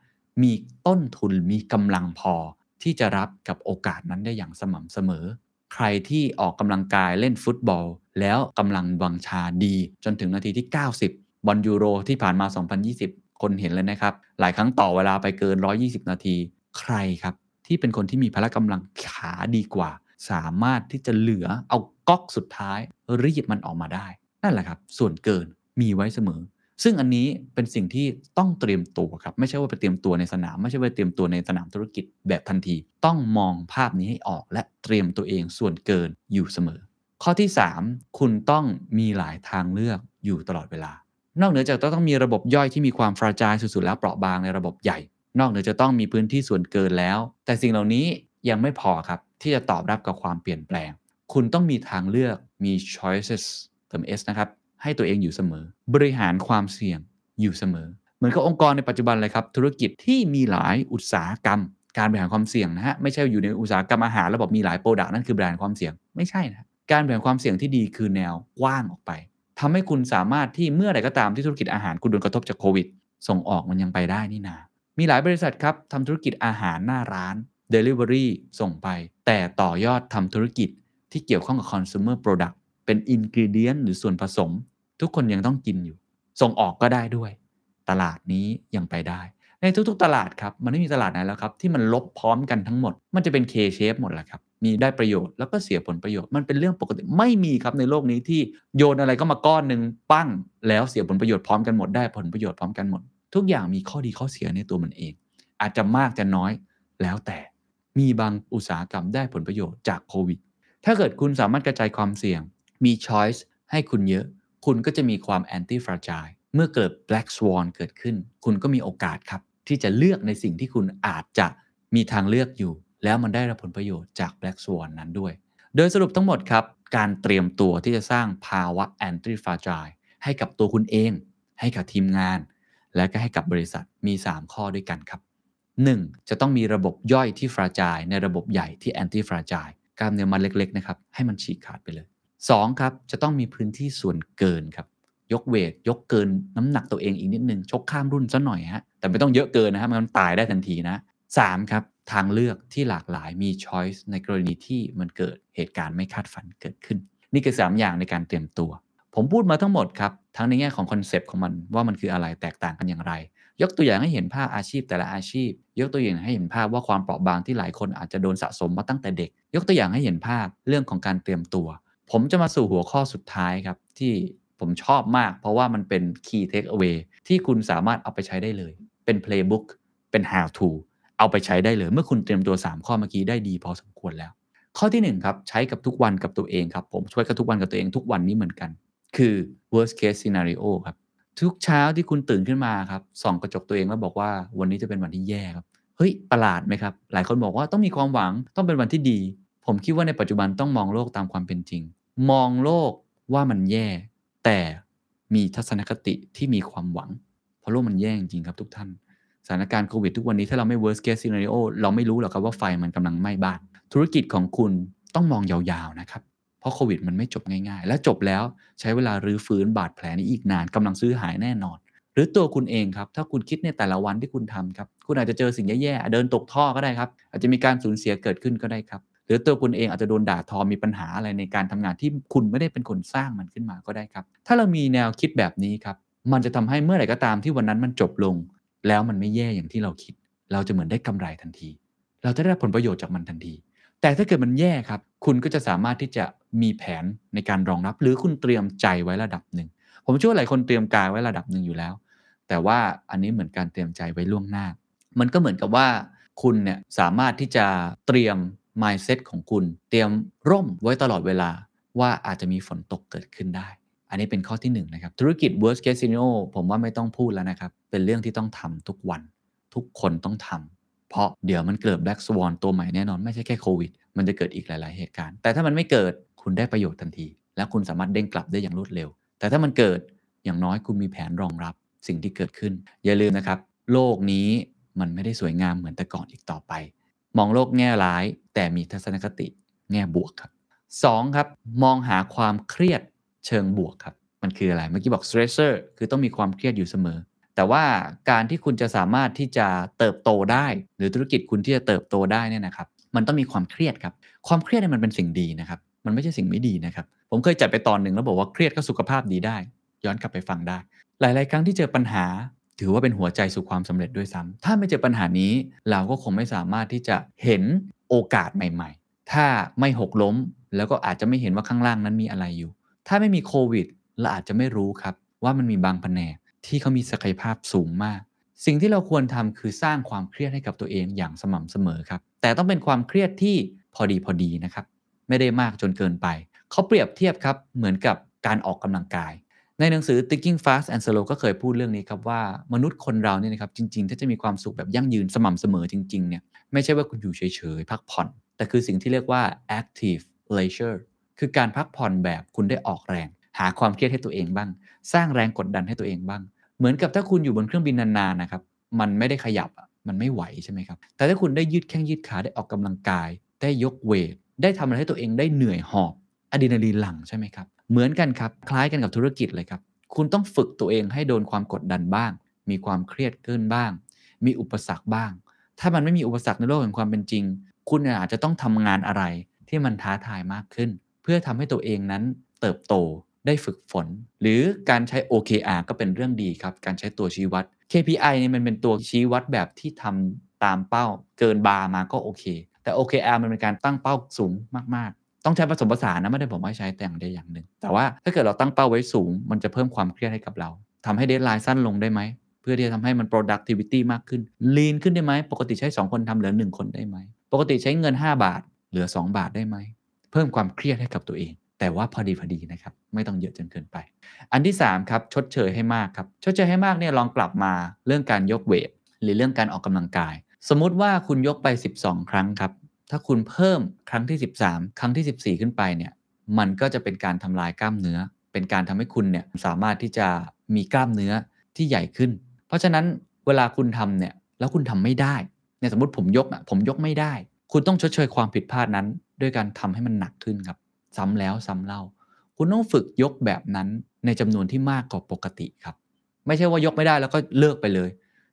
S1: มีต้นทุนมีกำลังพอที่จะรับกับโอกาสนั้นได้อย่างสม่ำเสมอ ใครที่ออกกำลังกายเล่นฟุตบอล แล้วกำลังวังชาดี จนถึงนาทีที่ 90 บอลยูโรที่ผ่านมา 2020 คนเห็นเลยนะครับ หลายครั้งต่อเวลาไปเกิน 120 นาที ใครครับ ที่เป็นคนที่มีพละกำลังขาดีกว่า สามารถที่จะเหลือเอาก๊อกสุดท้ายรีดมันออกมาได้ นั่นแหละครับ ส่วนเกินมีไว้เสมอ ซึ่งอันนี้เป็นสิ่งที่ต้องเตรียมตัวครับ ไม่ใช่ว่าไปเตรียมตัวในสนาม ไม่ใช่ว่าเตรียมตัวในสนามธุรกิจแบบทันที ต้องมองภาพนี้ให้ออกและเตรียมตัวเองส่วนเกินอยู่เสมอ ข้อที่ 3 คุณต้องมีหลายทางเลือกอยู่ตลอดเวลา นอกเหนือจากต้องมีระบบย่อยที่มีความฟราจายสุดๆแล้วเปราะบางในระบบใหญ่ นอกเหนือจะต้องมีพื้นที่ส่วนเกินแล้ว แต่สิ่งเหล่านี้ยังไม่พอครับที่จะตอบรับกับความเปลี่ยนแปลง คุณต้องมีทางเลือกมี choices เติม s นะครับ ให้ตัวเองอยู่เสมอ บริหารความเสี่ยงอยู่เสมอ เหมือนกับองค์กรในปัจจุบันเลยครับ ธุรกิจที่มีหลายอุตสาหกรรม การบริหารความเสี่ยงนะฮะไม่ใช่อยู่ในอุตสาหกรรมอาหารแล้วบอกมีหลายโปรดักต์นั่นคือบริหารความเสี่ยงไม่ใช่นะการบริหารความเสี่ยงที่ดีคือแนวกว้างออกไปทำให้คุณสามารถที่เมื่อใดก็ตามที่ธุรกิจอาหารคุณโดนกระทบจากโควิด ส่งออกมันยังไปได้นี่นา มีหลายบริษัทครับทำธุรกิจอาหารหน้าร้าน Delivery ส่งไป แต่ต่อยอดทำธุรกิจที่เกี่ยวข้องกับ consumer product เป็น ingredient หรือส่วนผสม ทุกคนยังต้องกินอยู่ ส่งออกก็ได้ด้วย ตลาดนี้ยังไปได้ ในทุกๆตลาดครับ มันไม่มีตลาดไหนแล้วครับ ที่มันลบพร้อมกันทั้งหมด มันจะเป็น K shape หมดแหละครับ มีได้ประโยชน์แล้วก็เสียผลประโยชน์ มันเป็นเรื่องปกติ ไม่มีครับในโลกนี้ที่โยนอะไรก็มาก้อนหนึ่งปั้ง แล้วเสียผลประโยชน์พร้อมกันหมด ได้ผลประโยชน์พร้อมกันหมด ทุกอย่างมีข้อดีข้อเสียในตัวมันเอง อาจจะมากจะน้อย แล้วแต่ มีบางอุตสาหกรรมได้ผลประโยชน์จากโควิด ถ้าเกิดคุณสามารถกระจายความเสี่ยง มี choice ให้คุณเยอะ คุณก็จะมีความ anti fragile เมื่อเกิด black swan เกิดขึ้น คุณก็มีโอกาสครับ ที่จะเลือกในสิ่งที่คุณอาจจะมีทางเลือกอยู่ แล้วมันได้รับผลประโยชน์จาก black swan นั้นด้วย โดยสรุปทั้งหมดครับ การเตรียมตัวที่จะสร้างภาวะ anti fragile ให้กับตัวคุณเอง ให้กับทีมงาน และก็ให้กับบริษัทมี 3 ข้อด้วยกันครับ 1. จะต้องมีระบบย่อยที่ฟราจายในระบบใหญ่ที่แอนตี้ฟราจายกล้ามเนื้อมันเล็กๆนะครับให้มันฉีกขาดไปเลย 2. ครับจะต้องมีพื้นที่ส่วนเกินครับ ยกเวทยกเกินน้ำหนักตัวเองอีกนิดนึงชกข้ามรุ่นซะหน่อยฮะแต่ไม่ต้องเยอะเกินนะฮะมันตายได้ทันทีนะ 3. ครับทางเลือกที่หลากหลายมีช้อยส์ในกรณีที่มันเกิดเหตุการณ์ไม่คาดฝันเกิดขึ้น นี่คือ 3 อย่างในการเตรียมตัว ผมพูดมาทั้งหมดครับ ทั้งในแง่ของ concept ของมันว่ามันคืออะไรแตกต่างกันอย่างไร ยกตัวอย่างให้เห็นภาพอาชีพแต่ละอาชีพ ยกตัวอย่างให้เห็นภาพว่าความเปราะบางที่หลายคนอาจจะโดนสะสมมาตั้งแต่เด็ก ยกตัวอย่างให้เห็นภาพเรื่องของการเตรียมตัว ผมจะมาสู่หัวข้อสุดท้ายครับ ที่ผมชอบมาก เพราะว่ามันเป็น key take away ที่คุณสามารถเอาไปใช้ได้เลย เป็น playbook เป็น how to เอาไปใช้ได้เลย เมื่อคุณเตรียมตัว 3 ข้อเมื่อกี้ได้ดีพอสมควรแล้ว ข้อที่1ครับใช้กับทุกวันกับตัวเองครับ ผมช่วยกับทุกวันกับตัวเองทุกวันนี้เหมือนกัน คือ worst case scenario ครับทุกเช้าที่คุณตื่นขึ้นมาครับส่องกระจกตัวเองแล้วบอกว่าวันนี้จะเป็นวันที่แย่ครับเฮ้ยประหลาดไหมครับ หลายคนบอกว่าต้องมีความหวังต้องเป็นวันที่ดี ผมคิดว่าในปัจจุบันต้องมองโลกตามความเป็นจริง มองโลกว่ามันแย่ แต่มีทัศนคติที่มีความหวัง เพราะโลกมันแย่จริงครับทุกท่าน สถานการณ์โควิดทุกวันนี้ถ้าเราไม่ worst case scenario เราไม่รู้หรอกครับว่าไฟมันกำลังไหม้บ้าน ธุรกิจของคุณต้องมองยาวๆนะครับ เพราะโควิดมันไม่จบง่ายๆ และจบแล้วใช้เวลารื้อฟื้นบาดแผลนี้อีกนานกำลังซื้อหายแน่นอน หรือตัวคุณเองครับ ถ้าคุณคิดในแต่ละวันที่คุณทำครับ คุณอาจจะเจอสิ่งแย่ๆ เดินตกท่อก็ได้ครับ อาจจะมีการสูญเสียเกิดขึ้นก็ได้ครับ รือตัวคุณเองอาจจะโดนด่าทอมีปัญหาอะไรในการทำงานที่คุณไม่ได้เป็นคนสร้างมันขึ้นมาก็ได้ครับ ถ้าเรามีแนวคิดแบบนี้ครับ มันจะทำให้เมื่อไหร่ก็ตามที่วันนั้นมันจบลง แล้วมันไม่แย่อย่างที่เราคิด เราจะเหมือนได้กำไรทันที เราจะได้ผลประโยชน์จากมันทันที แต่ถ้าเกิดมันแย่ครับ คุณก็จะสามารถที่จะมีแผนในการรองรับ หรือคุณเตรียมใจไว้ระดับหนึ่ง ผมเชื่อว่าหลายคนเตรียมกายไว้ระดับหนึ่งอยู่แล้ว แต่ว่าอันนี้เหมือนการเตรียมใจไว้ล่วงหน้า มันก็เหมือนกับว่าคุณเนี่ยสามารถที่จะเตรียม mindset ของคุณ เตรียมร่มไว้ตลอดเวลาว่าอาจจะมีฝนตกเกิดขึ้นได้ อันนี้เป็นข้อที่1นนะครับ ธุรกิจ worst case scenario ผมว่าไม่ต้องพูดแล้วนะครับ เป็นเรื่องที่ต้องทำทุกวัน ทุกคนต้องทำเพราะเดี๋ยวมันเกิด black swan ตัวใหม่แน่นอนไม่ใช่แค่โควิด มันจะเกิดอีกหลาย ๆ เหตุการณ์ แต่ถ้ามันไม่เกิดคุณได้ประโยชน์ทันที และคุณสามารถเด้งกลับได้อย่างรวดเร็ว แต่ถ้ามันเกิดอย่างน้อยคุณมีแผนรองรับสิ่งที่เกิดขึ้น อย่าลืมนะครับ โลกนี้มันไม่ได้สวยงามเหมือนแต่ก่อนอีกต่อไป มองโลกแง่ร้าย แต่มีทัศนคติแง่บวกครับ 2. ครับ มองหาความเครียดเชิงบวกครับ มันคืออะไร เมื่อกี้บอก stressor คือต้องมีความเครียดอยู่เสมอ แต่ว่าการที่คุณจะสามารถที่จะเติบโตได้ หรือธุรกิจคุณที่จะเติบโตได้เนี่ยนะครับ มันต้องมีความเครียดครับ ความเครียดเนี่ยมันเป็นสิ่งดีนะครับ มันไม่ใช่สิ่งไม่ดีนะครับ ผมเคยจัดไปตอนหนึ่งแล้วบอกว่าเครียดก็สุขภาพดีได้ ย้อนกลับไปฟังได้ หลาย ๆ ครั้งที่เจอปัญหา ถือว่าเป็นหัวใจสู่ความสำเร็จด้วยซ้ำถ้าไม่เจอปัญหานี้เราก็คงไม่สามารถที่จะเห็นโอกาสใหม่ ๆ ถ้าไม่หกล้ม แล้วก็อาจจะไม่เห็นว่าข้างล่างนั้นมีอะไรอยู่ ถ้าไม่มีโควิดเราอาจจะไม่รู้ครับ ว่ามันมีบางแผนกที่เขามีศักยภาพสูงมาก สิ่งที่เราควรทำคือสร้างความเครียดให้กับตัวเองอย่างสม่ำเสมอครับ แต่ต้องเป็นความเครียดที่พอดีพอดีนะครับ ไม่ได้มากจนเกินไป เขาเปรียบเทียบครับเหมือนกับการออกกำลังกาย ในหนังสือ Thinking Fast and Slow ก็เคยพูดเรื่องนี้ครับว่ามนุษย์คนเราเนี่ยนะครับจริงๆ ถ้าจะมีความสุขแบบยั่งยืนสม่ำเสมอจริงๆเนี่ยไม่ใช่ว่าคุณอยู่เฉยๆ พักผ่อน แต่คือสิ่งที่เรียกว่า active leisure คือการพักผ่อนแบบคุณได้ออกแรง หาความเครียดให้ตัวเองบ้าง สร้างแรงกดดันให้ตัวเองบ้าง เหมือนกับถ้าคุณอยู่บนเครื่องบินนานๆนะครับมันไม่ได้ขยับมันไม่ไหวใช่ไหมครับแต่ถ้าคุณได้ยืดแข้งยืดขาได้ออกกำลังกาย ได้ยกเวทได้ทำอะไรให้ตัวเองได้เหนื่อยหอบ อะดรีนาลีนหลั่งใช่ไหมครับ เหมือนกันครับ คล้ายกันกับธุรกิจเลยครับ คุณต้องฝึกตัวเองให้โดนความกดดันบ้าง มีความเครียดขึ้นบ้าง มีอุปสรรคบ้าง ถ้ามันไม่มีอุปสรรคในโลกแห่งความเป็นจริง คุณอาจจะต้องทำงานอะไรที่มันท้าทายมากขึ้น เพื่อทำให้ตัวเองนั้นเติบโตได้ฝึกฝน หรือการใช้ OKR ก็เป็นเรื่องดีครับ การใช้ตัวชี้วัด KPI เนี่ยมันเป็นตัวชี้วัดแบบที่ทำตามเป้า เกินบาร์มาก็โอเค แต่ OKR มันเป็นการตั้งเป้าสูงมาก ต้องใช้ผสมผสานนะไม่ได้ผมว่าใช้แต่อย่างใดอย่างหนึ่ง แต่ว่าถ้าเกิดเราตั้งเป้าไว้สูง มันจะเพิ่มความเครียดให้กับเราทำให้เดทไลน์สั้นลงได้ไหม เพื่อที่จะทำให้มัน productivity มากขึ้น lean ขึ้นได้ไหม ปกติใช้ 2 คนทำเหลือ 1 คนได้ไหม ปกติใช้เงิน 5 บาท เหลือ 2 บาทได้ไหม เพิ่มความเครียดให้กับตัวเอง แต่ว่าพอดีพอดีนะครับ ไม่ต้องเยอะจนเกินไป อันที่3ครับชดเชยให้มากครับ ชดเชยให้มากเนี่ยลองกลับมาเรื่องการยกเวทหรือเรื่องการออกกำลังกาย สมมุติว่าคุณยกไป 12 ครั้งครับ ถ้าคุณเพิ่มครั้งที่ 13 ครั้งที่ 14 ขึ้นไปเนี่ย มันก็จะเป็นการทำลายกล้ามเนื้อ เป็นการทำให้คุณเนี่ยสามารถที่จะมีกล้ามเนื้อที่ใหญ่ขึ้น เพราะฉะนั้นเวลาคุณทำเนี่ย แล้วคุณทำไม่ได้ เนี่ยสมมติผมยกอะ ผมยกไม่ได้ คุณต้องชดเชยความผิดพลาดนั้น ด้วยการทำให้มันหนักขึ้นครับ ซ้ำแล้วซ้ำเล่า คุณต้องฝึกยกแบบนั้นในจำนวนที่มากกว่าปกติครับ ไม่ใช่ว่ายกไม่ได้แล้วก็เลิกไปเลย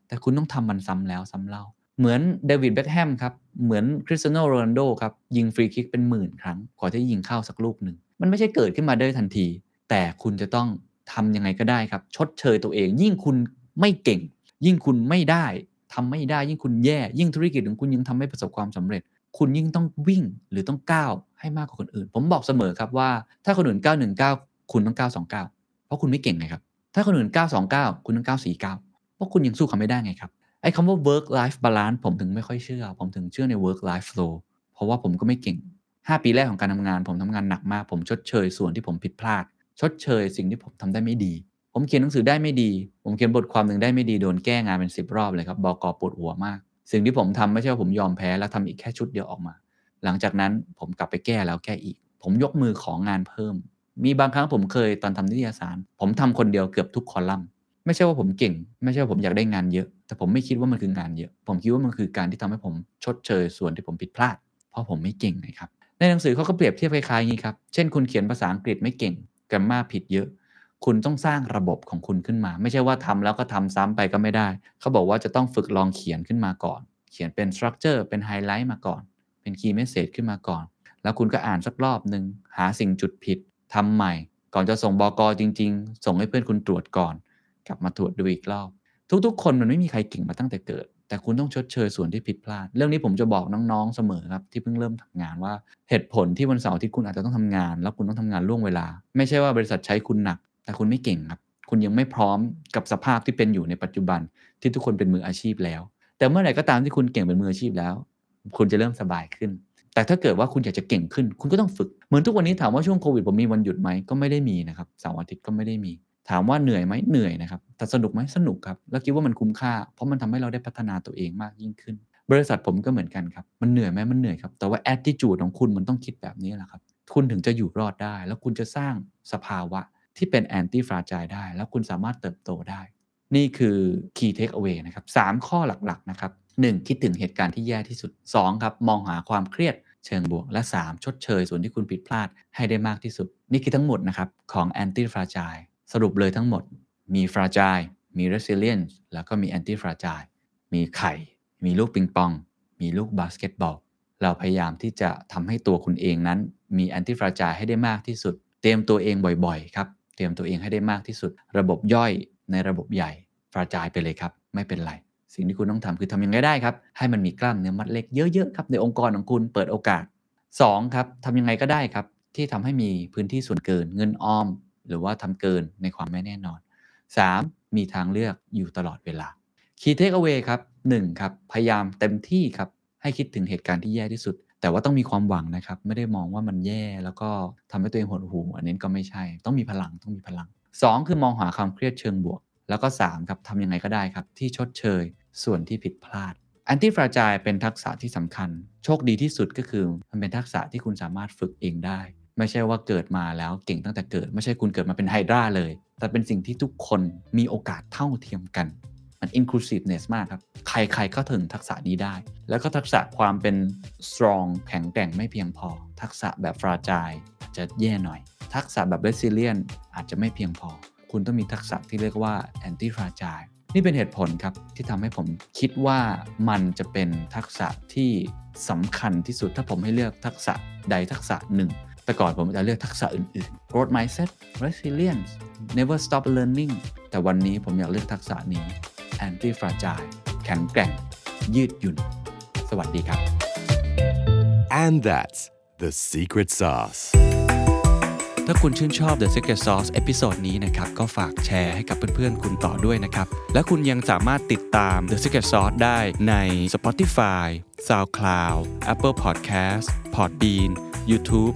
S1: แต่คุณต้องทำมันซ้ำแล้วซ้ำเล่า เหมือนเดวิดเบ็คแฮมครับ เหมือนคริสเตียโนโรนัลโดครับ ยิงฟรีคิกเป็นหมื่นครั้งกว่าที่ยิงเข้าสักลูกหนึ่ง มันไม่ใช่เกิดขึ้นมาได้ทันที แต่คุณจะต้องทำยังไงก็ได้ครับ ชดเชยตัวเอง ยิ่งคุณไม่เก่ง ยิ่งคุณไม่ได้ทำไม่ได้ ยิ่งคุณแย่ ยิ่งธุรกิจของคุณยังทำไม่ประสบความสำเร็จ คุณยิ่งต้องวิ่งหรือต้องก้าวให้มากกว่าคนอื่น ผมบอกเสมอครับว่า ถ้าคนอื่น 919 คุณต้อง 929 เพราะคุณไม่เก่งไงครับ ถ้าคนอื่น 929 คุณต้อง 949 เพราะคุณยังสู้เขาไม่ได้ไงครับ อ้คำว่า work life balance ผมถึงไม่ค่อยเชื่อ ผมถึงเชื่อใน work life flow เพราะว่าผมก็ไม่เก่ง 5 ปีแรกของการทำงาน ผมทำงานหนักมาก ผมชดเชยส่วนที่ผมผิดพลาด ชดเชยสิ่งที่ผมทำได้ไม่ดี ผมเขียนหนังสือได้ไม่ดี ผมเขียนบทความหนึ่งได้ไม่ดีโดนแก้งานเป็น 10 รอบเลยครับบอกปวดหัวมาก สิ่งที่ผมทำไม่ใช่ว่าผมยอมแพ้แล้วทำอีกแค่ชุดเดียวออกมา หลังจากนั้นผมกลับไปแก้แล้วแก้อีก ผมยกมือของงานเพิ่ม มีบางครั้งผมเคยตอนทำนิตยสาร ผมทำคนเดียวเกือบทุกคอลัมน์ ไม่ใช่ว่าผมเก่ง ไม่ใช่ว่าผมอยากได้งานเยอะ แต่ผมไม่คิดว่ามันคืองานเยอะ ผมคิดว่ามันคือการที่ทำให้ผมชดเชยส่วนที่ผมผิดพลาด เพราะผมไม่เก่งนะครับในหนังสือเขาก็เปรียบเทียบคล้ายๆนี้ครับ เช่นคุณเขียนภาษาอังกฤษไม่เก่งกรมมาผิดเยอะ คุณต้องสร้างระบบของคุณขึ้นมา ไม่ใช่ว่าทำแล้วก็ทำซ้ำไปก็ไม่ได้ เขาบอกว่าจะต้องฝึกลองเขียนขึ้นมาก่อน เขียนเป็น structure เป็นไฮไลท์มาก่อน เป็น key message ขึ้นมาก่อน แล้วคุณก็อ่านสักรอบหนึ่งหาสิ่งจุดผิดทำใหม่ ก่อนจะส่งบอกอจริง ๆ ส่งให้เพื่อนคุณตรวจก่อน กลับมาตรวจดูอีกรอบ ทุกๆ คนมันไม่มีใครเก่งมาตั้งแต่เกิด แต่คุณต้องชดเชยส่วนที่ผิดพลาด เรื่องนี้ผมจะบอกน้องๆเสมอครับที่เพิ่งเริ่มทำงานว่าเหตุผลที่วันเสาร์ที่คุณอาจจะต้องทำงาน แล้วคุณต้องทำงานล่วงเวลา ไม่ใช่ว่าบริษัทใช้คุณหนัก แต่คุณไม่เก่งครับ คุณยังไม่พร้อมกับสภาพที่เป็นอยู่ในปัจจุบันที่ทุกคนเป็นมืออาชีพแล้ว แต่เมื่อไหร่ก็ตามที่คุณเก่งเป็นมืออาชีพแล้ว คุณจะเริ่มสบายขึ้นแต่ถ้าเกิดว่าคุณอยากจะเก่งขึ้น คุณก็ต้องฝึก เหมือนทุกวันนี้ถามว่าช่วงโควิดผมมีวันหยุดไหมก็ไม่ได้มีนะครับเสาร์อาทิตย์ก็ไม่ได้มี ถามว่าเหนื่อยไหมเหนื่อยนะครับแต่สนุกไหมสนุกครับ แล้วคิดว่ามันคุ้มค่า เพราะมันทำให้เราได้พัฒนาตัวเองมากยิ่งขึ้น บริษัทผมก็เหมือนกันครับ มันเหนื่อยไหมมันเหนื่อยครับ แต่ว่า attitude ของคุณมันต้องคิดแบบนี้แหละครับ คุณถึงจะอยู่รอดได้ แล้วคุณจะสร้างสภาวะที่เป็น anti fragile ได้ แล้วคุณสามารถเติบโตได้ นี่คือ key take away นะครับสามข้อหลักๆนะครับ 1. คิดถึงเหตุการณ์ที่แย่ที่สุด 2. ครับมองหาความเครียดเชิงบวก และ 3. ชดเชยส่วนที่คุณผิดพลาดให้ได้มากที่สุด นี่คือทั้งหมดนะครับของ anti fragile สรุปเลยทั้งหมด มี fragile มี resilience แล้วก็มี anti fragile มีไข่ มีลูกปิงปอง มีลูกบาสเกตบอล เราพยายามที่จะทำให้ตัวคุณเองนั้น มี anti fragile ให้ได้มากที่สุด เตรียมตัวเองบ่อยๆ ครับ เตรียมตัวเองให้ได้มากที่สุด ระบบย่อยในระบบใหญ่ fragile ไปเลยครับ ไม่เป็นไร สิ่งที่คุณต้องทำคือทำยังไงได้ครับ ให้มันมีกล้ามเนื้อมัดเล็กเยอะๆ ครับ ในองค์กรของคุณ เปิดโอกาส 2. ครับทำยังไงก็ได้ครับ ที่ทำให้มีพื้นที่ส่วนเกิน เงินออม หรือว่าทำเกินในความไม่แน่นอน 3. มีทางเลือกอยู่ตลอดเวลา Key Takeaway ครับ 1. ครับพยายามเต็มที่ครับให้คิดถึงเหตุการณ์ที่แย่ที่สุด แต่ว่าต้องมีความหวังนะครับ ไม่ได้มองว่ามันแย่แล้วก็ทำให้ตัวเองหดหู่อันนี้ก็ไม่ใช่ ต้องมีพลังต้องมีพลัง 2. คือมองหาความเครียดเชิงบวก แล้วก็ 3. ครับทำยังไงก็ได้ครับ ที่ชดเชย ส่วนที่ผิดพลาดอันที่ฟราจายเป็นทักษะที่สำคัญ โชคดีที่สุดก็คือ มันเป็นทักษะที่คุณสามารถฝึกเองได้ ไม่ใช่ว่าเกิดมาแล้วเก่งตั้งแต่เกิด ไม่ใช่คุณเกิดมาเป็นไฮดราเลย แต่เป็นสิ่งที่ทุกคนมีโอกาสเท่าเทียมกันมัน inclusiveness มากครับ ใครๆก็ถึงทักษะนี้ได้ แล้วก็ทักษะความเป็น strong แข็งแกร่งไม่เพียงพอ ทักษะแบบ fragile อาจจะแย่หน่อย ทักษะแบบ resilient อาจจะไม่เพียงพอ คุณต้องมีทักษะที่เรียกว่า anti fragile นี่เป็นเหตุผลครับ ที่ทำให้ผมคิดว่ามันจะเป็นทักษะที่สำคัญที่สุดถ้าผมให้เลือกทักษะใดทักษะหนึ่ง แต่ก่อนผมจะเลือกทักษะอื่นๆ growth mindset resilience never stop learning แต่วันนี้ผมอยากเลือกทักษะนี้ anti fragile แข็งแกร่ง ยืดหยุ่น สวัสดีครับ
S2: And that's the secret sauce.
S4: ถ้าคุณชื่นชอบ The Secret Sauce episode นี้นะครับ ก็ฝากแชร์ให้กับเพื่อนๆ คุณต่อด้วยนะครับ และคุณยังสามารถติดตาม The Secret Sauce ได้ใน Spotify, SoundCloud, Apple Podcast, Podbean, YouTube